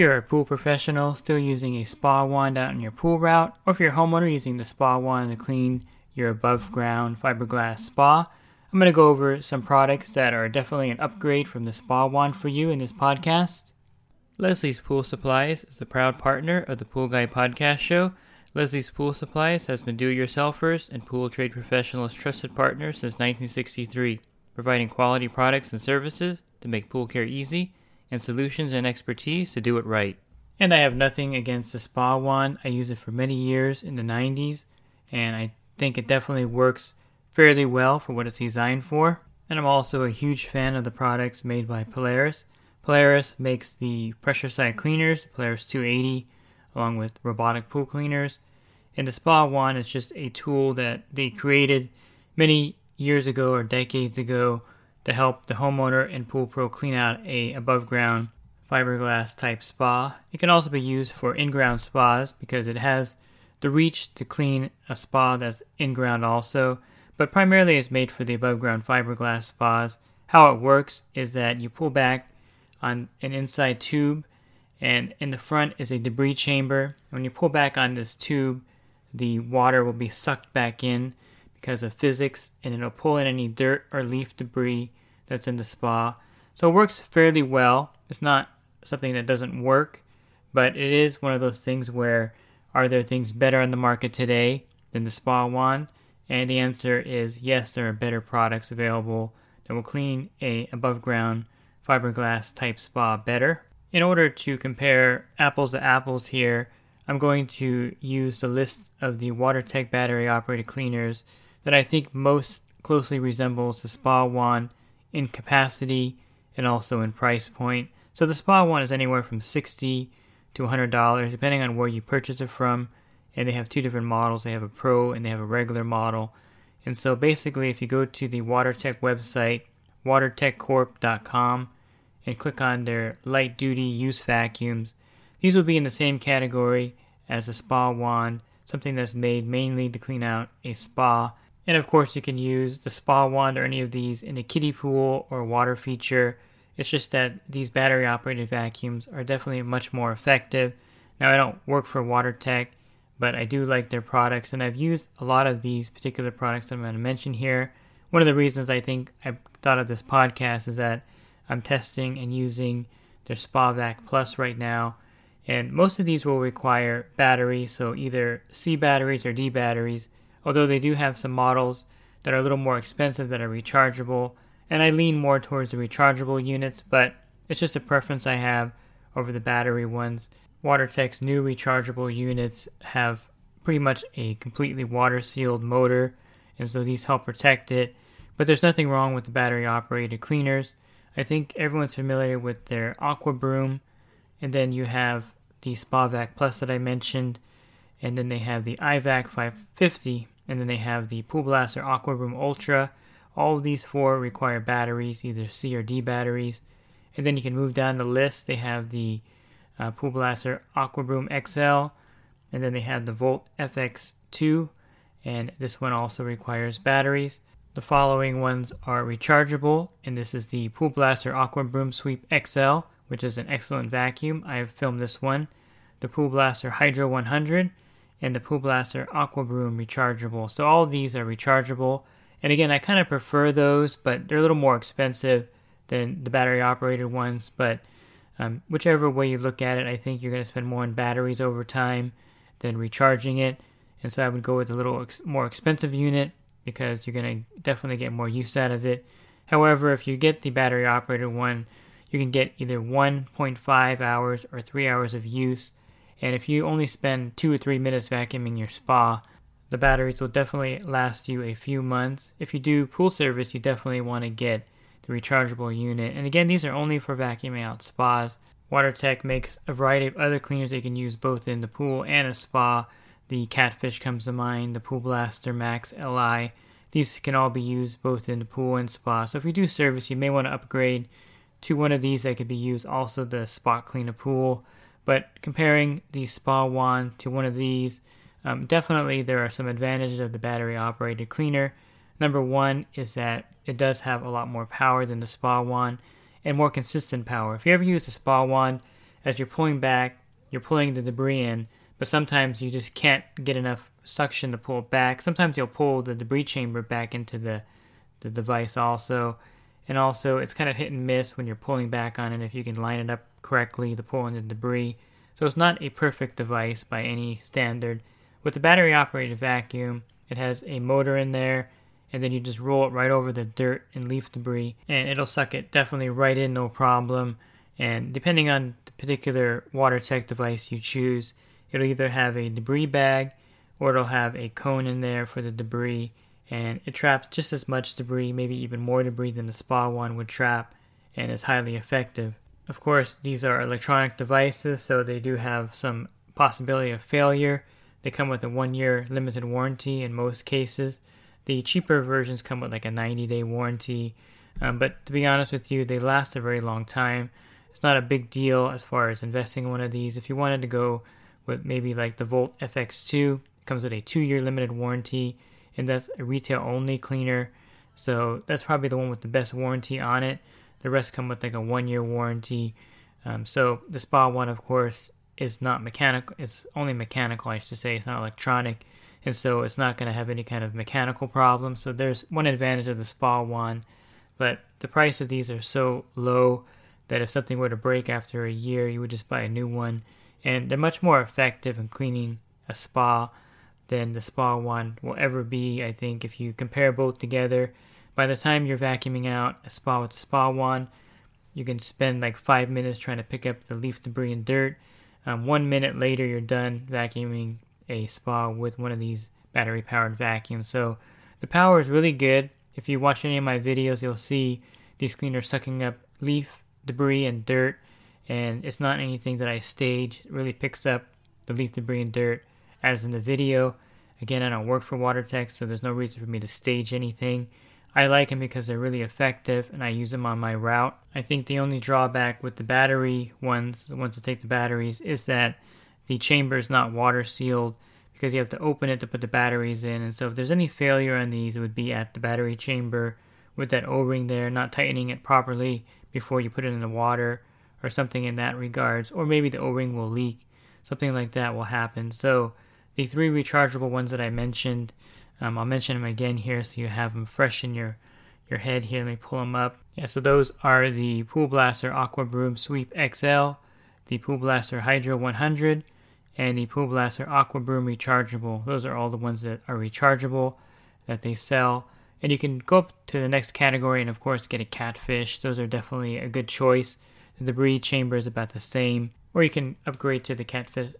You're a pool professional still using a spa wand out on your pool route, or if you're a homeowner using the spa wand to clean your above ground fiberglass spa, I'm going to go over some products that are definitely an upgrade from the spa wand for you in this podcast. Leslie's Pool Supplies is a proud partner of the Pool Guy podcast show. Leslie's Pool Supplies has been do-it-yourselfers and pool trade professionals' trusted partner since 1963, providing quality products and services to make pool care easy and solutions and expertise to do it right. And I have nothing against the spa wand. I used it for many years in the 90s, and I think it definitely works fairly well for what it's designed for. And I'm also a huge fan of the products made by Polaris. Polaris makes the pressure side cleaners, Polaris 280, along with robotic pool cleaners. And the Spa Wand is just a tool that they created many years ago or decades ago to help the homeowner and pool pro clean out a above ground fiberglass type spa. It can also be used for in-ground spas because it has the reach to clean a spa that's in-ground also, but primarily it's made for the above ground fiberglass spas. How it works is that you pull back on an inside tube and in the front is a debris chamber. When you pull back on this tube, the water will be sucked back in because of physics and it'll pull in any dirt or leaf debris that's in the spa. So it works fairly well. It's not something that doesn't work, but it is one of those things where are there things better on the market today than the spa wand? And the answer is yes, there are better products available that will clean a above ground fiberglass type spa better. In order to compare apples to apples here, I'm going to use the list of the WaterTech battery operated cleaners that I think most closely resembles the Spa Wand in capacity and also in price point. So the Spa Wand is anywhere from 60 to $100 depending on where you purchase it from. And they have two different models. They have a Pro and they have a regular model. And so basically if you go to the WaterTech website, watertechcorp.com and click on their light duty use vacuums, these will be in the same category as a spa wand, something that's made mainly to clean out a spa. And of course, you can use the spa wand or any of these in a kiddie pool or water feature. It's just that these battery operated vacuums are definitely much more effective. Now, I don't work for WaterTech, but I do like their products, and I've used a lot of these particular products that I'm going to mention here. One of the reasons I think I thought of this podcast is that I'm testing and using their SpaVac Plus right now, and most of these will require batteries, so either C batteries or D batteries, although they do have some models that are a little more expensive that are rechargeable, and I lean more towards the rechargeable units, but it's just a preference I have over the battery ones. WaterTech's new rechargeable units have pretty much a completely water sealed motor, and so these help protect it. But there's nothing wrong with the battery operated cleaners. I think everyone's familiar with their Aqua Broom, and then you have the SpaVac Plus that I mentioned, and then they have the iVac 550, and then they have the Pool Blaster Aqua Broom Ultra. All of these four require batteries, either C or D batteries. And then you can move down the list. They have the uh, Pool Blaster Aqua Broom XL, and then they have the Volt FX2, and this one also requires batteries. The following ones are rechargeable, and this is the Pool Blaster Aqua Broom Sweep XL, which is an excellent vacuum. I have filmed this one. The Pool Blaster Hydro 100 and the Pool Blaster Aqua Broom rechargeable. So all these are rechargeable. And again, I kind of prefer those, but they're a little more expensive than the battery operated ones. But um, whichever way you look at it, I think you're going to spend more on batteries over time than recharging it. And so I would go with a little ex- more expensive unit because you're going to definitely get more use out of it. However, if you get the battery operated one, you can get either 1.5 hours or 3 hours of use. And if you only spend 2 or 3 minutes vacuuming your spa, the batteries will definitely last you a few months. If you do pool service, you definitely want to get the rechargeable unit. And again, these are only for vacuuming out spas. WaterTech makes a variety of other cleaners they can use both in the pool and a spa. The Catfish comes to mind, the Pool Blaster Max Li. These can all be used both in the pool and spa. So if you do service, you may want to upgrade to one of these that could be used also the spot cleaner pool. But comparing the spa wand to one of these, um, definitely there are some advantages of the battery operated cleaner. Number one is that it does have a lot more power than the spa wand and more consistent power. If you ever use a spa wand, as you're pulling back, you're pulling the debris in, but sometimes you just can't get enough suction to pull it back. Sometimes you'll pull the debris chamber back into the, the device also. And also, it's kind of hit and miss when you're pulling back on it if you can line it up correctly pull in the debris. So it's not a perfect device by any standard. With the battery operated vacuum, it has a motor in there and then you just roll it right over the dirt and leaf debris and it'll suck it definitely right in no problem and depending on the particular WaterTech device you choose it'll either have a debris bag or it'll have a cone in there for the debris and it traps just as much debris maybe even more debris than the spa wand would trap and is highly effective of course these are electronic devices so they do have some possibility of failure they come with a one year limited warranty in most cases the cheaper versions come with like a 90 day warranty, um, but to be honest with you, they last a very long time. It's not a big deal as far as investing in one of these. If you wanted to go with maybe like the Volt FX2, it comes with a two year limited warranty, and that's a retail only cleaner. So that's probably the one with the best warranty on it. The rest come with like a one year warranty. Um, so the Spa Wand, of course, is not mechanical. It's only mechanical, I should say. It's not electronic and so it's not going to have any kind of mechanical problem. So there's one advantage of the Spa Wand, but the price of these are so low that if something were to break after a year, you would just buy a new one, and they're much more effective in cleaning a spa than the Spa Wand will ever be. I think if you compare both together, by the time you're vacuuming out a spa with a Spa Wand, you can spend like five minutes trying to pick up the leaf debris and dirt. Um, one minute later, you're done vacuuming a spa with one of these battery powered vacuums. So the power is really good. If you watch any of my videos, you'll see these cleaners sucking up leaf debris and dirt, and it's not anything that I stage. It really picks up the leaf debris and dirt as in the video. Again, I don't work for WaterTech, so there's no reason for me to stage anything. I like them because they're really effective and I use them on my route. I think the only drawback with the battery ones, the ones that take the batteries, is that the chamber is not water sealed because you have to open it to put the batteries in. And so if there's any failure on these, it would be at the battery chamber with that O-ring there, not tightening it properly before you put it in the water or something in that regards. Or maybe the O-ring will leak. Something like that will happen. So the three rechargeable ones that I mentioned, um, I'll mention them again here so you have them fresh in your your head here. Let me pull them up. Yeah, so those are the Pool Blaster Aqua Broom Sweep XL, the Pool Blaster Hydro 100, and the Pool Blaster Aqua Broom Rechargeable. Those are all the ones that are rechargeable that they sell. And you can go up to the next category and, of course, get a catfish. Those are definitely a good choice. The debris chamber is about the same. Or you can upgrade to the Catfish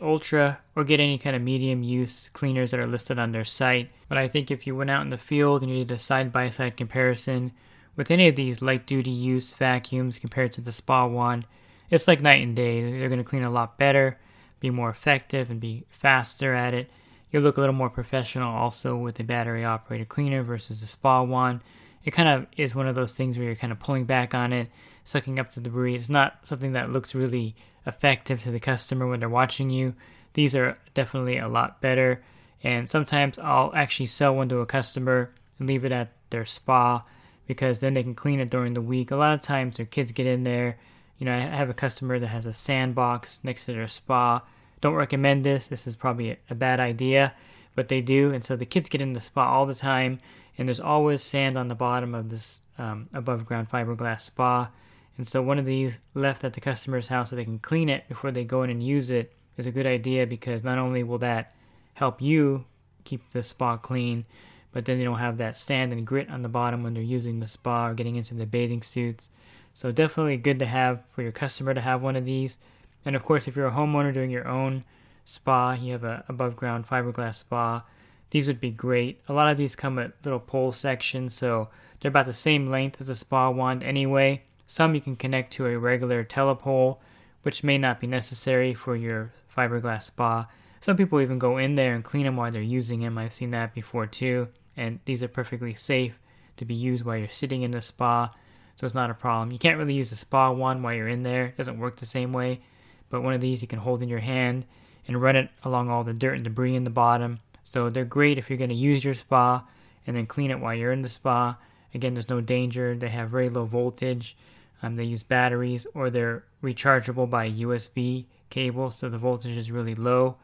Ultra or get any kind of medium use cleaners that are listed on their site. But I think if you went out in the field and you did a side by side comparison with any of these light duty use vacuums compared to the Spa Wand, it's like night and day. They're going to clean a lot better be more effective and be faster at it. You'll look a little more professional also with the battery operated cleaner versus the spa wand. It kind of is one of those things where you're kind of pulling back on it, sucking up the debris. It's not something that looks really effective to the customer when they're watching you. These are definitely a lot better. And sometimes I'll actually sell one to a customer and leave it at their spa because then they can clean it during the week. A lot of times their kids get in there you know, I have a customer that has a sandbox next to their spa. Don't recommend this. This is probably a bad idea, but they do. And so the kids get in the spa all the time, and there's always sand on the bottom of this um, above ground fiberglass spa. And so one of these left at the customer's house so they can clean it before they go in and use it is a good idea because not only will that help you keep the spa clean, but then they don't have that sand and grit on the bottom when they're using the spa or getting into the bathing suits. So definitely good to have for your customer to have one of these. And of course, if you're a homeowner doing your own spa, you have a above ground fiberglass spa, these would be great. A lot of these come with little pole sections, so they're about the same length as a spa wand anyway. Some you can connect to a regular telepole, which may not be necessary for your fiberglass spa. Some people even go in there and clean them while they're using them. I've seen that before too, and these are perfectly safe to be used while you're sitting in the spa, so it's not a problem. You can't really use a spa wand while you're in there, it doesn't work the same way, but one of these you can hold in your hand and run it along all the dirt and debris in the bottom. So they're great if you're going to use your spa and then clean it while you're in the spa. Again, there's no danger. They have very low voltage. Um, they use batteries or they're rechargeable by USB cable, so the voltage is really low,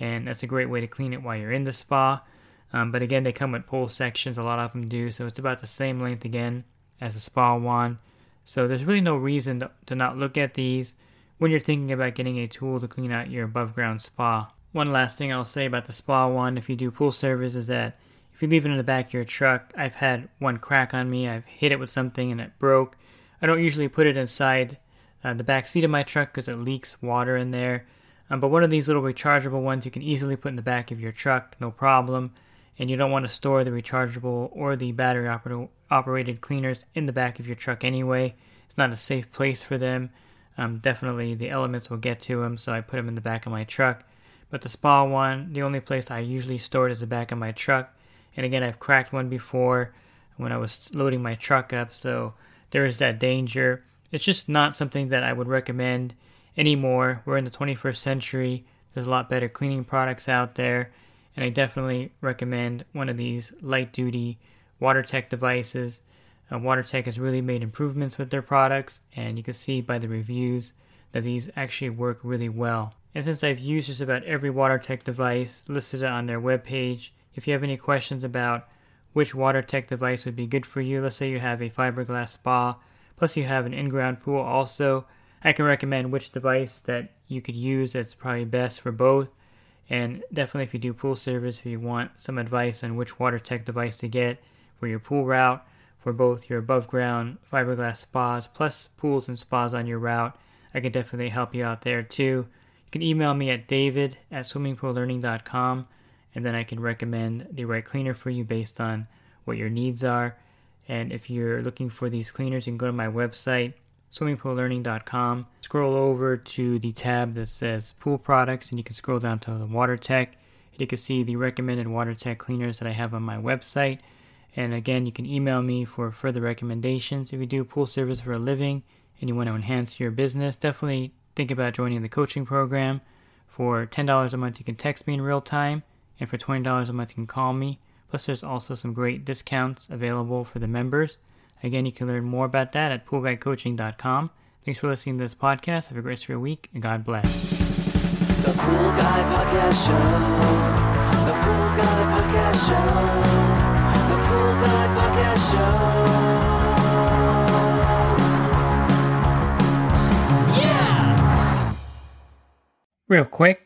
and that's a great way to clean it while you're in the spa. Um, but again, they come with pole sections, a lot of them do, so it's about the same length again as a spa wand. So there's really no reason to, to not look at these when you're thinking about getting a tool to clean out your above ground spa. One last thing I'll say about the spa wand if you do pool service is that if you leave it in the back of your truck, I've had one crack on me, I've hit it with something and it broke. I don't usually put it inside uh, the back seat of my truck because it leaks water in there. Um, but one of these little rechargeable ones you can easily put in the back of your truck, no problem. And you don't want to store the rechargeable or the battery oper- operated cleaners in the back of your truck anyway. It's not a safe place for them. Um, definitely the elements will get to them, so I put them in the back of my truck. But the spa wand, the only place I usually store it is the back of my truck. And again, I've cracked one before when I was loading my truck up, so there is that danger. It's just not something that I would recommend anymore. We're in the 21st century. There's a lot better cleaning products out there, and I definitely recommend one of these light duty WaterTech devices. Uh, WaterTech has really made improvements with their products, and you can see by the reviews that these actually work really well. And since I've used just about every WaterTech device listed on their webpage, if you have any questions about which WaterTech device would be good for you, let's say you have a fiberglass spa, plus you have an in-ground pool also, I can recommend which device that you could use that's probably best for both. And definitely if you do pool service, if you want some advice on which WaterTech device to get for your pool route, for both your above ground fiberglass spas plus pools and spas on your route, I can definitely help you out there too. You can email me at david at swimmingpoollearning.com and then I can recommend the right cleaner for you based on what your needs are. And if you're looking for these cleaners, you can go to my website, swimmingpoollearning.com. Scroll over to the tab that says pool products, and you can scroll down to the WaterTech. And you can see the recommended WaterTech cleaners that I have on my website. And again, you can email me for further recommendations. If you do pool service for a living and you want to enhance your business, definitely think about joining the coaching program. For $10 a month, you can text me in real time, and for $20 a month, you can call me. Plus, there's also some great discounts available for the members. Again, you can learn more about that at poolguycoaching.com. Thanks for listening to this podcast. Have a great rest of your week, and God bless. The Pool Guy Podcast Show. The Pool Guy Podcast Show. The Pool Guy Podcast Show. Yeah! Real quick,